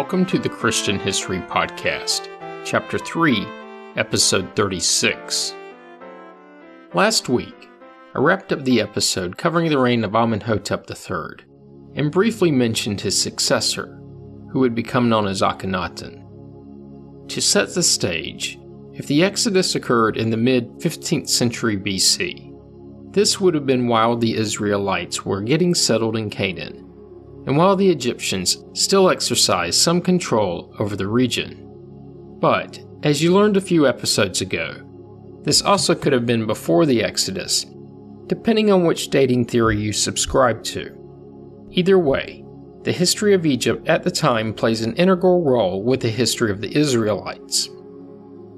Welcome to the Christian History Podcast, Chapter 3, Episode 36. Last week, I wrapped up the episode covering the reign of Amenhotep III and briefly mentioned his successor, who would become known as Akhenaten. To set the stage, if the Exodus occurred in the mid 15th century BC, this would have been while the Israelites were getting settled in Canaan and while the Egyptians still exercised some control over the region. But, as you learned a few episodes ago, this also could have been before the Exodus, depending on which dating theory you subscribe to. Either way, the history of Egypt at the time plays an integral role with the history of the Israelites.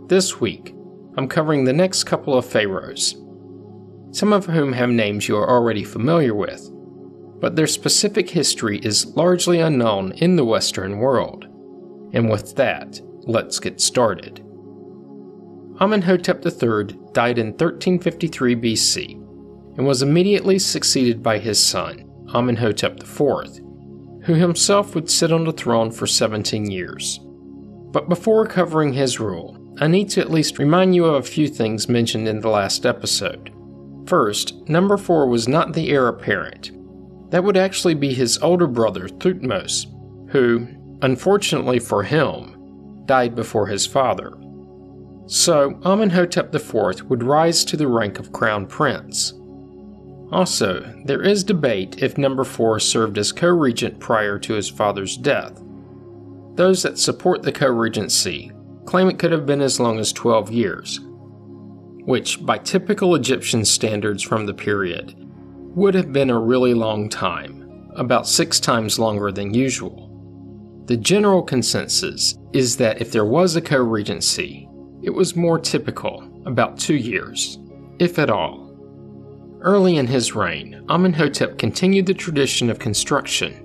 This week, I'm covering the next couple of pharaohs, some of whom have names you are already familiar with, but their specific history is largely unknown in the Western world. And with that, let's get started. Amenhotep III died in 1353 BC and was immediately succeeded by his son, Amenhotep IV, who himself would sit on the throne for 17 years. But before covering his rule, I need to at least remind you of a few things mentioned in the last episode. First, number 4 was not the heir apparent, that would actually be his older brother, Thutmose, who, unfortunately for him, died before his father. So, Amenhotep IV would rise to the rank of crown prince. Also, there is debate if number 4 served as co regent prior to his father's death. Those that support the co regency claim it could have been as long as 12 years, which, by typical Egyptian standards from the period, would have been a really long time, about six times longer than usual. The general consensus is that if there was a co regency, it was more typical, about two years, if at all. Early in his reign, Amenhotep continued the tradition of construction,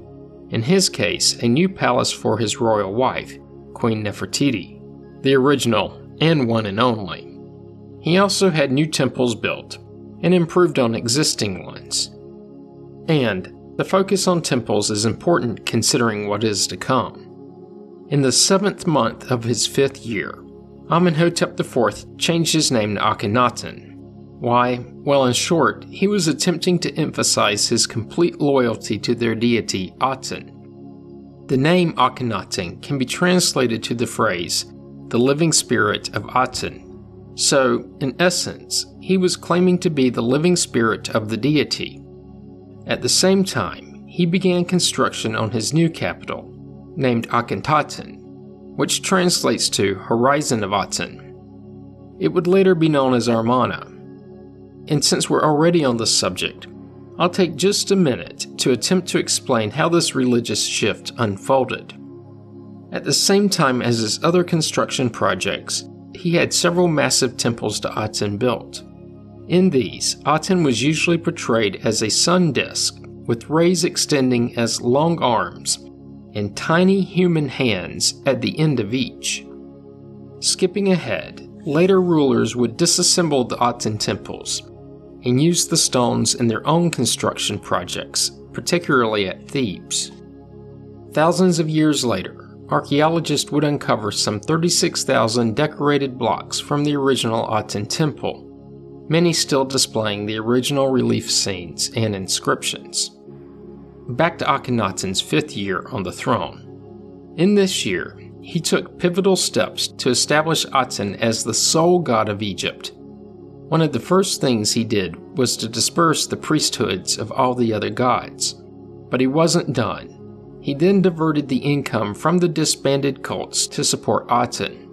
in his case, a new palace for his royal wife, Queen Nefertiti, the original and one and only. He also had new temples built, and improved on existing ones. And the focus on temples is important considering what is to come. In the seventh month of his fifth year, Amenhotep IV changed his name to Akhenaten. Why? Well, in short, he was attempting to emphasize his complete loyalty to their deity, Aten. The name Akhenaten can be translated to the phrase, the living spirit of Aten. So, in essence, he was claiming to be the living spirit of the deity. At the same time, he began construction on his new capital, named Akhetaten, which translates to Horizon of Aten. It would later be known as Amarna. And since we're already on the subject, I'll take just a minute to attempt to explain how this religious shift unfolded. At the same time as his other construction projects, he had several massive temples to Aten built. In these, Aten was usually portrayed as a sun disk with rays extending as long arms and tiny human hands at the end of each. Skipping ahead, later rulers would disassemble the Aten temples and use the stones in their own construction projects, particularly at Thebes. Thousands of years later, archaeologists would uncover some 36,000 decorated blocks from the original Aten temple many still displaying the original relief scenes and inscriptions. Back to Akhenaten's fifth year on the throne. In this year, he took pivotal steps to establish Aten as the sole god of Egypt. One of the first things he did was to disperse the priesthoods of all the other gods. But he wasn't done. He then diverted the income from the disbanded cults to support Aten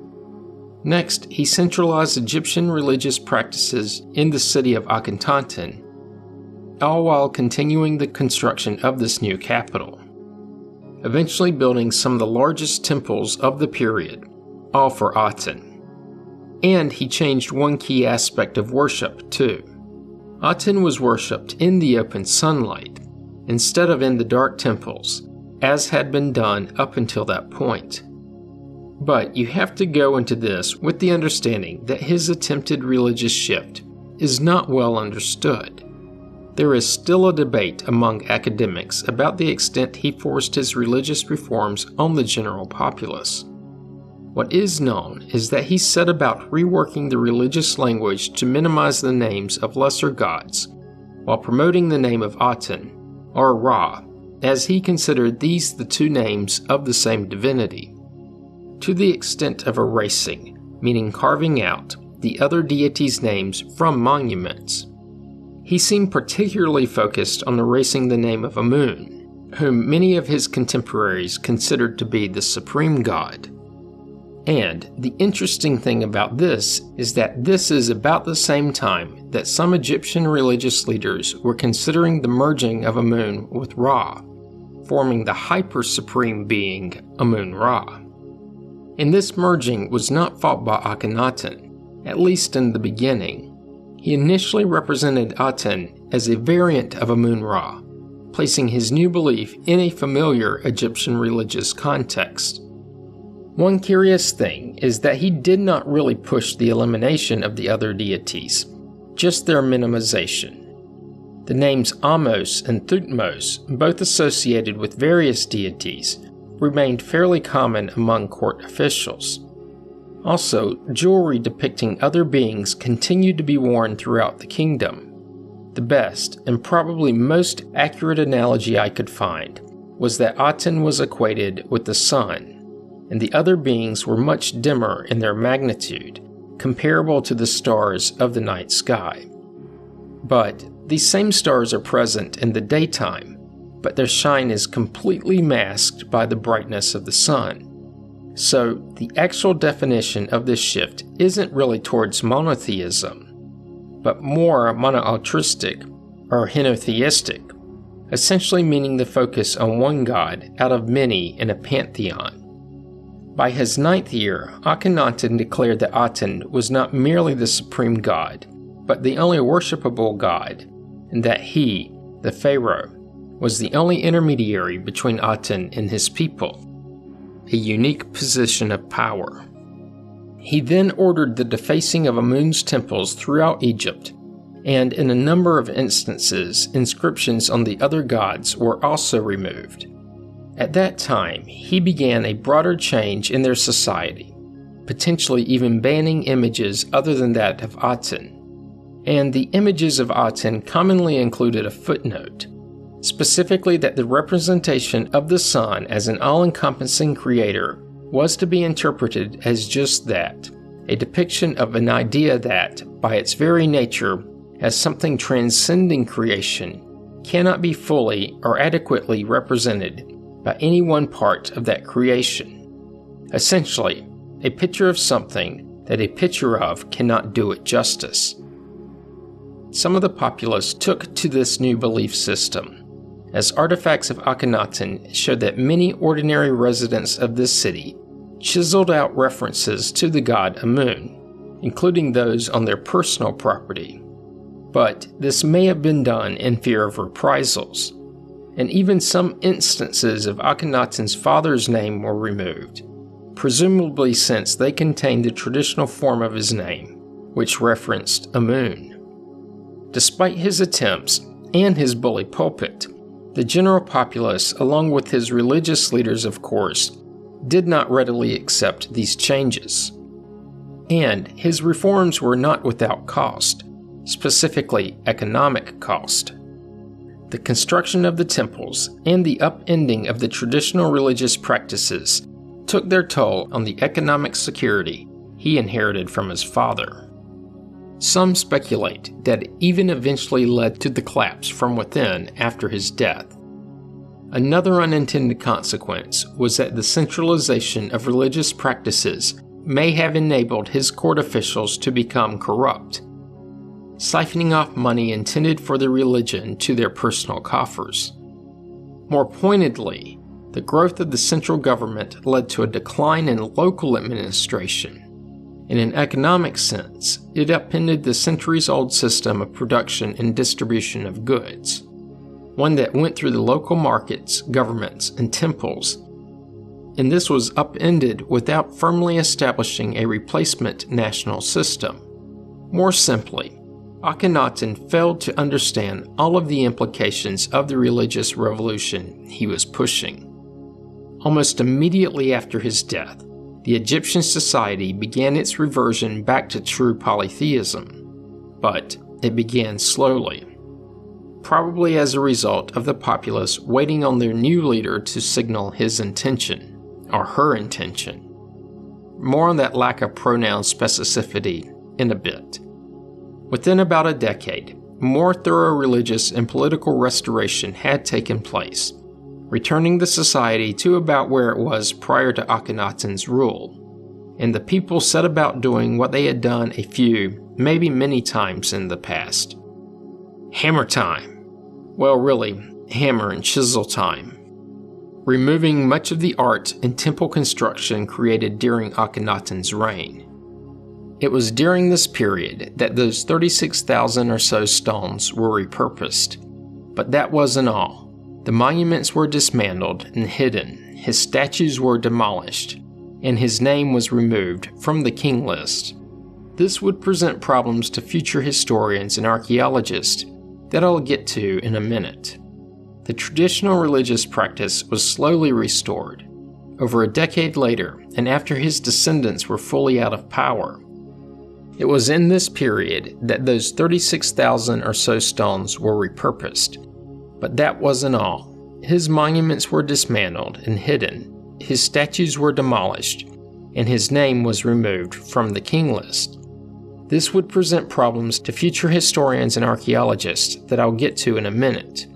Next, he centralized Egyptian religious practices in the city of Akhetaten, all while continuing the construction of this new capital, eventually building some of the largest temples of the period, all for Aten. And he changed one key aspect of worship, too. Aten was worshipped in the open sunlight, instead of in the dark temples, as had been done up until that point. But you have to go into this with the understanding that his attempted religious shift is not well understood. there is still a debate among academics about the extent he forced his religious reforms on the general populace. What is known is that he set about reworking the religious language to minimize the names of lesser gods, while promoting the name of Aten, or Ra, as he considered these the two names of the same divinity. To the extent of erasing, meaning carving out, the other deities' names from monuments. He seemed particularly focused on erasing the name of Amun, whom many of his contemporaries considered to be the supreme god. And the interesting thing about this is that this is about the same time that some Egyptian religious leaders were considering the merging of Amun with Ra, forming the hyper supreme being Amun Ra. And this merging was not fought by Akhenaten, at least in the beginning, he initially represented Aten as a variant of Amun Ra, placing his new belief in a familiar Egyptian religious context. One curious thing is that he did not really push the elimination of the other deities, just their minimization. The names Ahmose and Thutmose, both associated with various deities, remained fairly common among court officials. Also, jewelry depicting other beings continued to be worn throughout the kingdom. The best, and probably most accurate analogy I could find, was that Aten was equated with the sun, and the other beings were much dimmer in their magnitude, comparable to the stars of the night sky. But these same stars are present in the daytime, but their shine is completely masked by the brightness of the sun. So, the actual definition of this shift isn't really towards monotheism, but more monolatristic or henotheistic, essentially meaning the focus on one god out of many in a pantheon. By his ninth year, Akhenaten declared that Aten was not merely the supreme god, but the only worshipable god, and that he, the pharaoh, was the only intermediary between Aten and his people a unique position of power. He then ordered the defacing of Amun's temples throughout Egypt, and in a number of instances, inscriptions on the other gods were also removed. At that time, he began a broader change in their society, potentially even banning images other than that of Aten. And the images of Aten commonly included a footnote specifically that the representation of the sun as an all encompassing creator was to be interpreted as just that a depiction of an idea that, by its very nature, as something transcending creation, cannot be fully or adequately represented by any one part of that creation. Essentially, a picture of something that a picture of cannot do it justice. Some of the populace took to this new belief system as artifacts of Akhenaten show that many ordinary residents of this city chiseled out references to the god Amun, including those on their personal property. But this may have been done in fear of reprisals, and even some instances of Akhenaten's father's name were removed, presumably since they contained the traditional form of his name, which referenced Amun. Despite his attempts and his bully pulpit, the general populace, along with his religious leaders, of course, did not readily accept these changes. And his reforms were not without cost, specifically economic cost. The construction of the temples and the upending of the traditional religious practices took their toll on the economic security he inherited from his father. Some speculate that it even eventually led to the collapse from within after his death. Another unintended consequence was that the centralization of religious practices may have enabled his court officials to become corrupt, siphoning off money intended for the religion to their personal coffers. More pointedly, the growth of the central government led to a decline in local administration in an economic sense, it upended the centuries old system of production and distribution of goods, one that went through the local markets, governments, and temples. And this was upended without firmly establishing a replacement national system. More simply, Akhenaten failed to understand all of the implications of the religious revolution he was pushing. Almost immediately after his death, the Egyptian society began its reversion back to true polytheism, but it began slowly. Probably as a result of the populace waiting on their new leader to signal his intention, or her intention. More on that lack of pronoun specificity in a bit. Within about a decade, more thorough religious and political restoration had taken place, returning the society to about where it was prior to Akhenaten's rule. And the people set about doing what they had done a few, maybe many times in the past. Hammer time. Well, really, hammer and chisel time. Removing much of the art and temple construction created during Akhenaten's reign. It was during this period that those 36,000 or so stones were repurposed. But that wasn't all. The monuments were dismantled and hidden, his statues were demolished, and his name was removed from the king list. This would present problems to future historians and archaeologists that I'll get to in a minute. The traditional religious practice was slowly restored. Over a decade later, and after his descendants were fully out of power, it was in this period that those 36,000 or so stones were repurposed but that wasn't all. His monuments were dismantled and hidden, his statues were demolished, and his name was removed from the king list. This would present problems to future historians and archaeologists that I'll get to in a minute.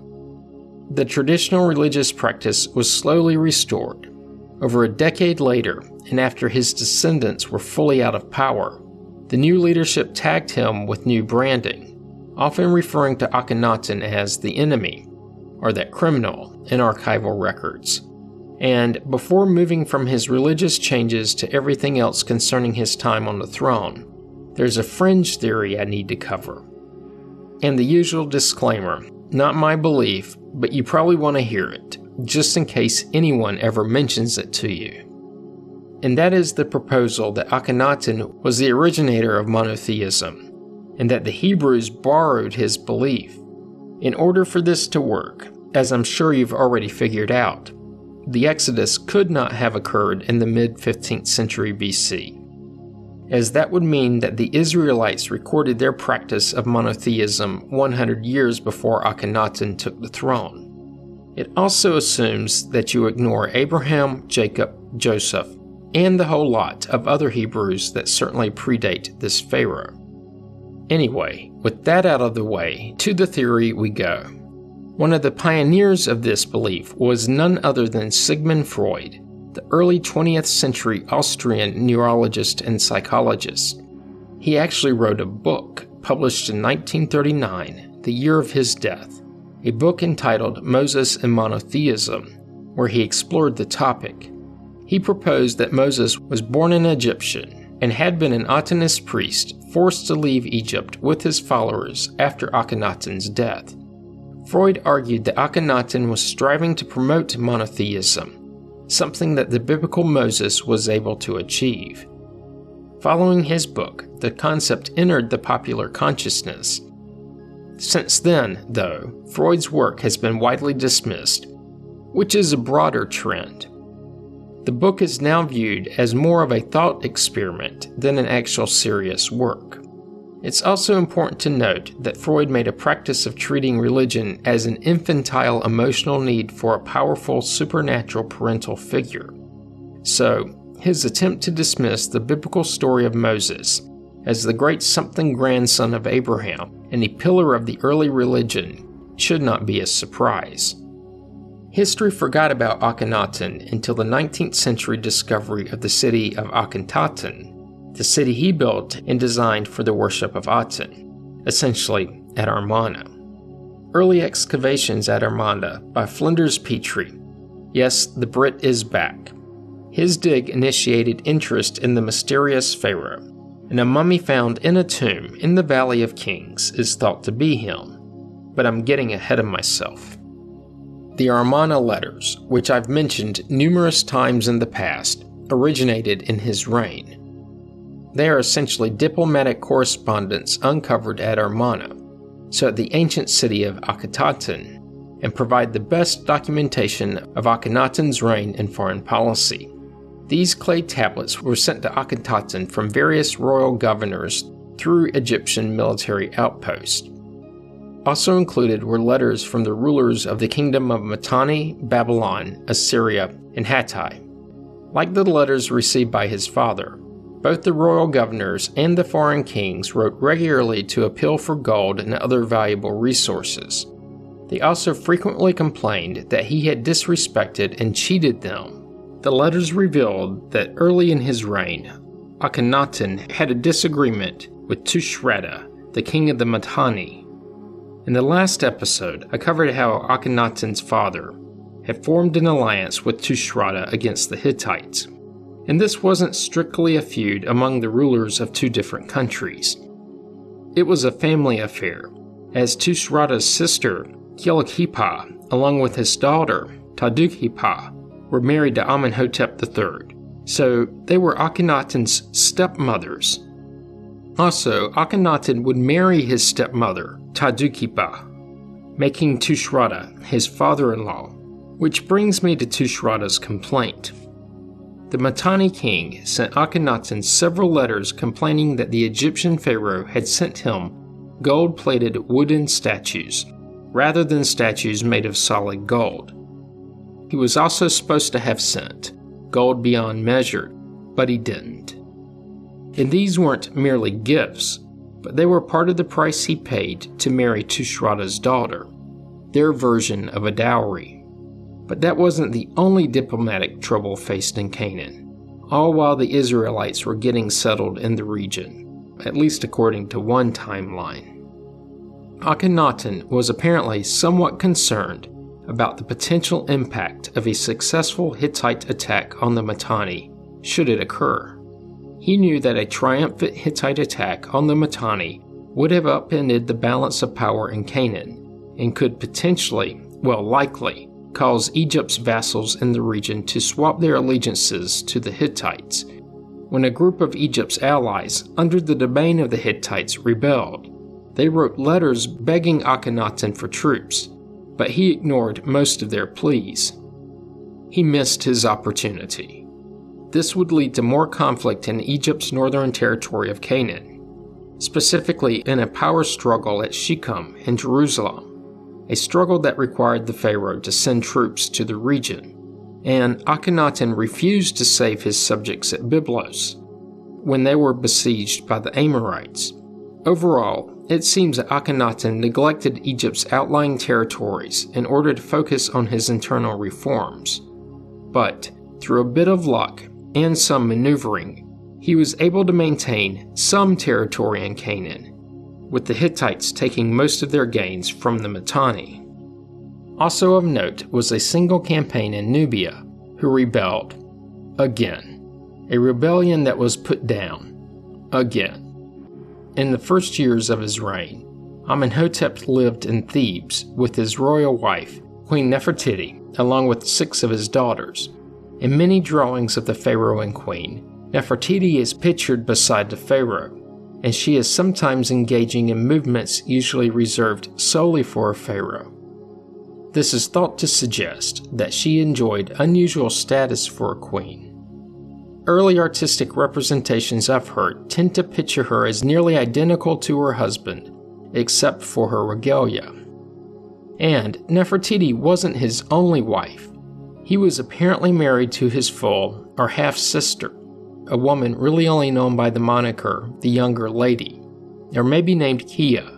The traditional religious practice was slowly restored. Over a decade later, and after his descendants were fully out of power, the new leadership tagged him with new branding, often referring to Akhenaten as the enemy or that criminal in archival records. And before moving from his religious changes to everything else concerning his time on the throne, there's a fringe theory I need to cover. And the usual disclaimer not my belief, but you probably want to hear it, just in case anyone ever mentions it to you. And that is the proposal that Akhenaten was the originator of monotheism, and that the Hebrews borrowed his belief in order for this to work, as I'm sure you've already figured out, the Exodus could not have occurred in the mid 15th century BC, as that would mean that the Israelites recorded their practice of monotheism 100 years before Akhenaten took the throne. It also assumes that you ignore Abraham, Jacob, Joseph, and the whole lot of other Hebrews that certainly predate this Pharaoh. Anyway, with that out of the way, to the theory we go. One of the pioneers of this belief was none other than Sigmund Freud, the early 20th century Austrian neurologist and psychologist. He actually wrote a book published in 1939, the year of his death, a book entitled Moses and Monotheism, where he explored the topic. He proposed that Moses was born an Egyptian and had been an Atenist priest forced to leave Egypt with his followers after Akhenaten's death. Freud argued that Akhenaten was striving to promote monotheism, something that the biblical Moses was able to achieve. Following his book, the concept entered the popular consciousness. Since then, though, Freud's work has been widely dismissed, which is a broader trend. The book is now viewed as more of a thought experiment than an actual serious work. It's also important to note that Freud made a practice of treating religion as an infantile emotional need for a powerful supernatural parental figure. So, his attempt to dismiss the biblical story of Moses as the great something grandson of Abraham and a pillar of the early religion should not be a surprise. History forgot about Akhenaten until the 19th century discovery of the city of Akhetaten, the city he built and designed for the worship of Aten, essentially at Amarna. Early excavations at Amarna by Flinders Petrie. Yes, the Brit is back. His dig initiated interest in the mysterious pharaoh, and a mummy found in a tomb in the Valley of Kings is thought to be him. But I'm getting ahead of myself. The Amarna letters, which I've mentioned numerous times in the past, originated in his reign. they are essentially diplomatic correspondence uncovered at Amarna, so at the ancient city of Akhetaten, and provide the best documentation of Akhenaten's reign and foreign policy. These clay tablets were sent to Akhetaten from various royal governors through Egyptian military outposts. Also included were letters from the rulers of the kingdom of Mitanni, Babylon, Assyria, and Hatti. Like the letters received by his father, both the royal governors and the foreign kings wrote regularly to appeal for gold and other valuable resources. They also frequently complained that he had disrespected and cheated them. The letters revealed that early in his reign, Akhenaten had a disagreement with Tushratta, the king of the Mitanni. In the last episode, I covered how Akhenaten's father had formed an alliance with Tushratta against the Hittites. And this wasn't strictly a feud among the rulers of two different countries. It was a family affair, as Tushratta's sister Gilukhipa, along with his daughter, Tadukhipa, were married to Amenhotep III, so they were Akhenaten's stepmothers. Also, Akhenaten would marry his stepmother, Tadukhipa, making Tushratta his father in law, which brings me to Tushratta's complaint. The Mitanni king sent Akhenaten several letters complaining that the Egyptian pharaoh had sent him gold plated wooden statues rather than statues made of solid gold. He was also supposed to have sent gold beyond measure, but he didn't. And these weren't merely gifts, but they were part of the price he paid to marry Tushratta's daughter, their version of a dowry. But that wasn't the only diplomatic trouble faced in Canaan, all while the Israelites were getting settled in the region, at least according to one timeline. Akhenaten was apparently somewhat concerned about the potential impact of a successful Hittite attack on the Mitanni should it occur. He knew that a triumphant Hittite attack on the Mitanni would have upended the balance of power in Canaan and could potentially, well, likely, cause Egypt's vassals in the region to swap their allegiances to the Hittites. When a group of Egypt's allies, under the domain of the Hittites, rebelled, they wrote letters begging Akhenaten for troops, but he ignored most of their pleas. He missed his opportunity. This would lead to more conflict in Egypt's northern territory of Canaan, specifically in a power struggle at Shechem in Jerusalem, a struggle that required the Pharaoh to send troops to the region. And Akhenaten refused to save his subjects at Byblos when they were besieged by the Amorites. Overall, it seems that Akhenaten neglected Egypt's outlying territories in order to focus on his internal reforms. But, through a bit of luck and some maneuvering, he was able to maintain some territory in Canaan, with the Hittites taking most of their gains from the Mitanni. Also of note was a single campaign in Nubia, who rebelled. Again. A rebellion that was put down. Again. In the first years of his reign, Amenhotep lived in Thebes with his royal wife, Queen Nefertiti, along with six of his daughters. In many drawings of the pharaoh and queen, Nefertiti is pictured beside the pharaoh, and she is sometimes engaging in movements usually reserved solely for a pharaoh. This is thought to suggest that she enjoyed unusual status for a queen early artistic representations of her tend to picture her as nearly identical to her husband, except for her regalia. And Nefertiti wasn't his only wife. He was apparently married to his full or half sister, a woman really only known by the moniker the Younger Lady, or maybe named Kia,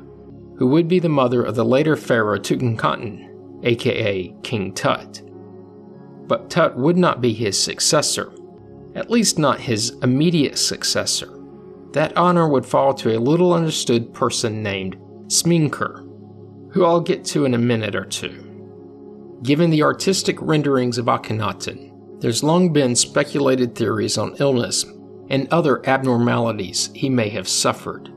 who would be the mother of the later pharaoh Tutankhamun, aka King Tut. But Tut would not be his successor at least not his immediate successor. That honor would fall to a little understood person named Smenkhkare, who I'll get to in a minute or two. Given the artistic renderings of Akhenaten, there's long been speculated theories on illness and other abnormalities he may have suffered.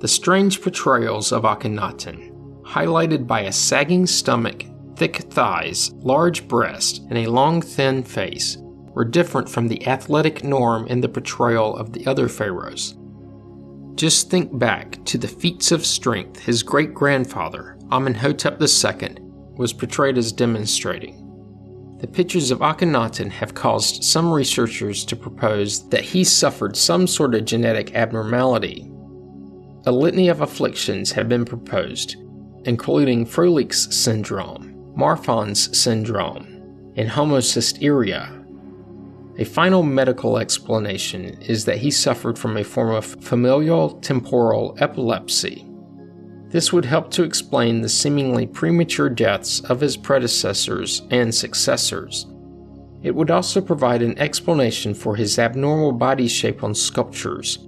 The strange portrayals of Akhenaten, highlighted by a sagging stomach, thick thighs, large breast, and a long, thin face, were different from the athletic norm in the portrayal of the other pharaohs. Just think back to the feats of strength his great grandfather, Amenhotep II, was portrayed as demonstrating. The pictures of Akhenaten have caused some researchers to propose that he suffered some sort of genetic abnormality. A litany of afflictions have been proposed, including Froehlich's syndrome, Marfan's syndrome, and homocystinuria. A final medical explanation is that he suffered from a form of familial temporal epilepsy. This would help to explain the seemingly premature deaths of his predecessors and successors. It would also provide an explanation for his abnormal body shape on sculptures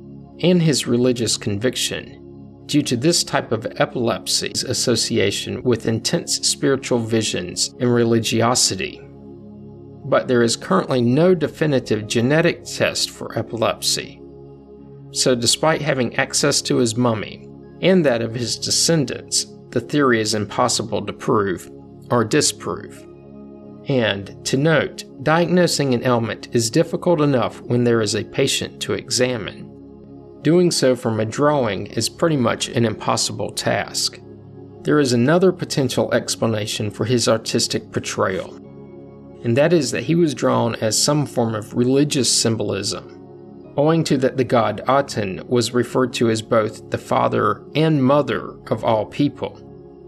and his religious conviction, due to this type of epilepsy's association with intense spiritual visions and religiosity but there is currently no definitive genetic test for epilepsy. So, despite having access to his mummy and that of his descendants, the theory is impossible to prove or disprove. And to note, diagnosing an ailment is difficult enough when there is a patient to examine. Doing so from a drawing is pretty much an impossible task. There is another potential explanation for his artistic portrayal and that is that he was drawn as some form of religious symbolism, owing to that the god Aten was referred to as both the father and mother of all people.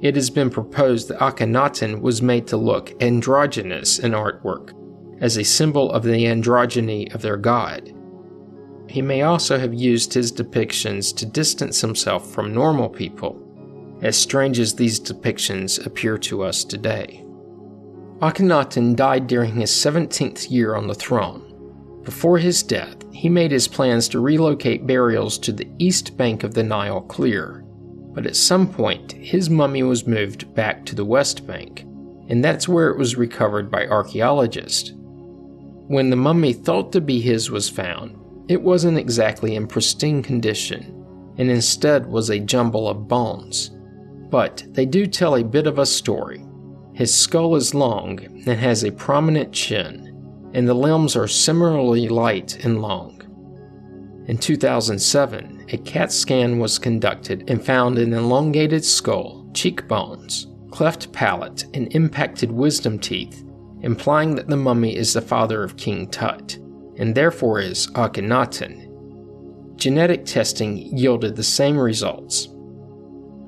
It has been proposed that Akhenaten was made to look androgynous in artwork, as a symbol of the androgyny of their god. He may also have used his depictions to distance himself from normal people, as strange as these depictions appear to us today. Akhenaten died during his 17th year on the throne. Before his death, he made his plans to relocate burials to the east bank of the Nile clear. But at some point, his mummy was moved back to the west bank, and that's where it was recovered by archaeologists. When the mummy thought to be his was found, it wasn't exactly in pristine condition, and instead was a jumble of bones. But they do tell a bit of a story his skull is long and has a prominent chin, and the limbs are similarly light and long. In 2007, a CAT scan was conducted and found an elongated skull, cheekbones, cleft palate, and impacted wisdom teeth, implying that the mummy is the father of King Tut, and therefore is Akhenaten. Genetic testing yielded the same results.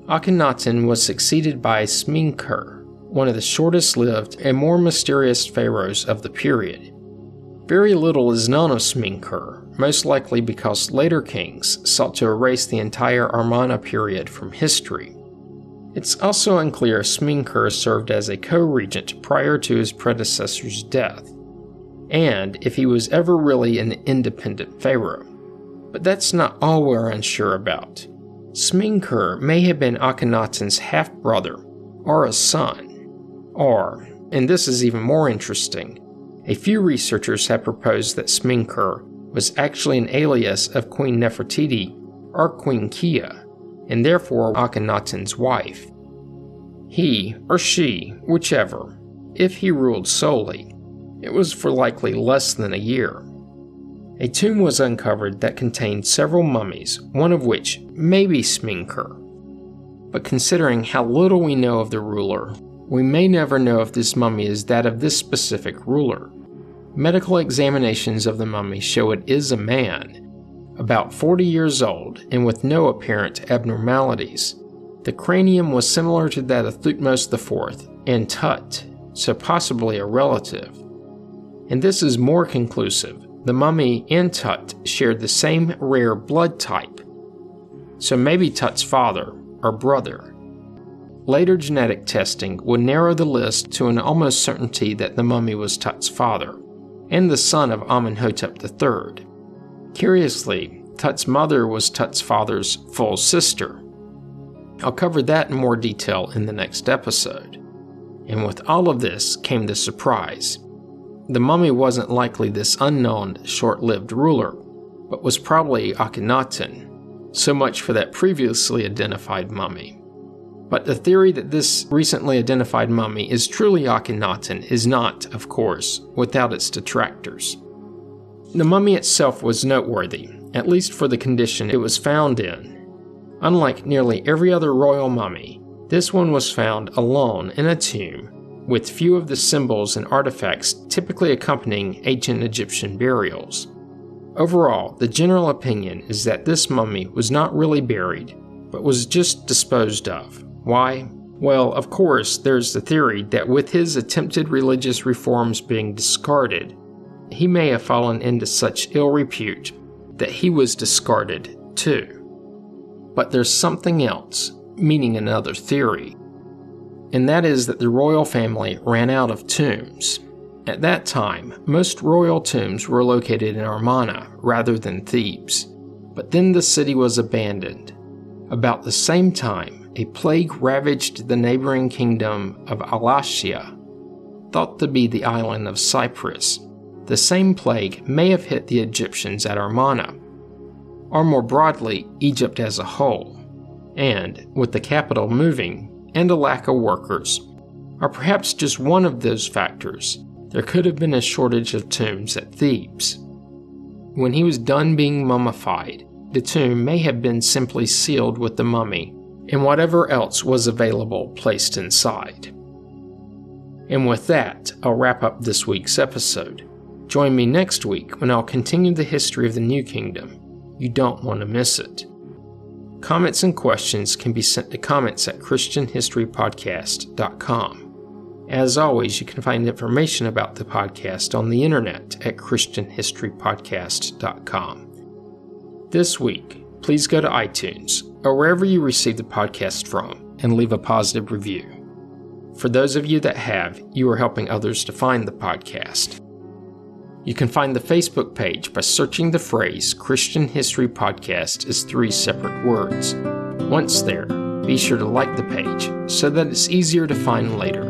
Akhenaten was succeeded by Smenkhkare, one of the shortest lived and more mysterious pharaohs of the period. Very little is known of Smenkhkare, most likely because later kings sought to erase the entire Amarna period from history. It's also unclear if Smenkhkare served as a co regent prior to his predecessor's death, and if he was ever really an independent pharaoh. But that's not all we're unsure about. Smenkhkare may have been Akhenaten's half brother or a son, or, and this is even more interesting, a few researchers have proposed that Smenkhkare was actually an alias of Queen Nefertiti or Queen Kia, and therefore Akhenaten's wife. He, or she, whichever, if he ruled solely, it was for likely less than a year. A tomb was uncovered that contained several mummies, one of which may be Smenkhkare. But considering how little we know of the ruler, we may never know if this mummy is that of this specific ruler. Medical examinations of the mummy show it is a man, about 40 years old and with no apparent abnormalities. The cranium was similar to that of Thutmose IV and Tut, so possibly a relative. And this is more conclusive. The mummy and Tut shared the same rare blood type, so maybe Tut's father or brother. Later genetic testing would narrow the list to an almost certainty that the mummy was Tut's father, and the son of Amenhotep III. Curiously, Tut's mother was Tut's father's full sister. I'll cover that in more detail in the next episode. And with all of this came the surprise. The mummy wasn't likely this unknown, short lived ruler, but was probably Akhenaten. So much for that previously identified mummy. But the theory that this recently identified mummy is truly Akhenaten is not, of course, without its detractors. The mummy itself was noteworthy, at least for the condition it was found in. Unlike nearly every other royal mummy, this one was found alone in a tomb with few of the symbols and artifacts typically accompanying ancient Egyptian burials. Overall, the general opinion is that this mummy was not really buried, but was just disposed of. Why? Well, of course, there's the theory that with his attempted religious reforms being discarded, he may have fallen into such ill repute that he was discarded too. But there's something else, meaning another theory, and that is that the royal family ran out of tombs. At that time, most royal tombs were located in Amarna rather than Thebes. But then the city was abandoned. About the same time, a plague ravaged the neighboring kingdom of Alatia, thought to be the island of Cyprus. The same plague may have hit the Egyptians at Amarna, or more broadly, Egypt as a whole. And, with the capital moving, and a lack of workers, or perhaps just one of those factors, there could have been a shortage of tombs at Thebes. When he was done being mummified, the tomb may have been simply sealed with the mummy and whatever else was available placed inside. And with that, I'll wrap up this week's episode. Join me next week when I'll continue the history of the New Kingdom. You don't want to miss it. Comments and questions can be sent to comments at ChristianHistoryPodcast.com. As always, you can find information about the podcast on the internet at ChristianHistoryPodcast.com. This week, please go to iTunes or wherever you receive the podcast from and leave a positive review. For those of you that have, you are helping others to find the podcast. You can find the Facebook page by searching the phrase Christian History Podcast as three separate words. Once there, be sure to like the page so that it's easier to find later.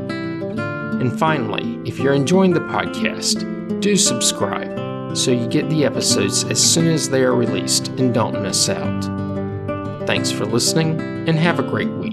And finally, if you're enjoying the podcast, do subscribe so you get the episodes as soon as they are released and don't miss out. Thanks for listening and have a great week.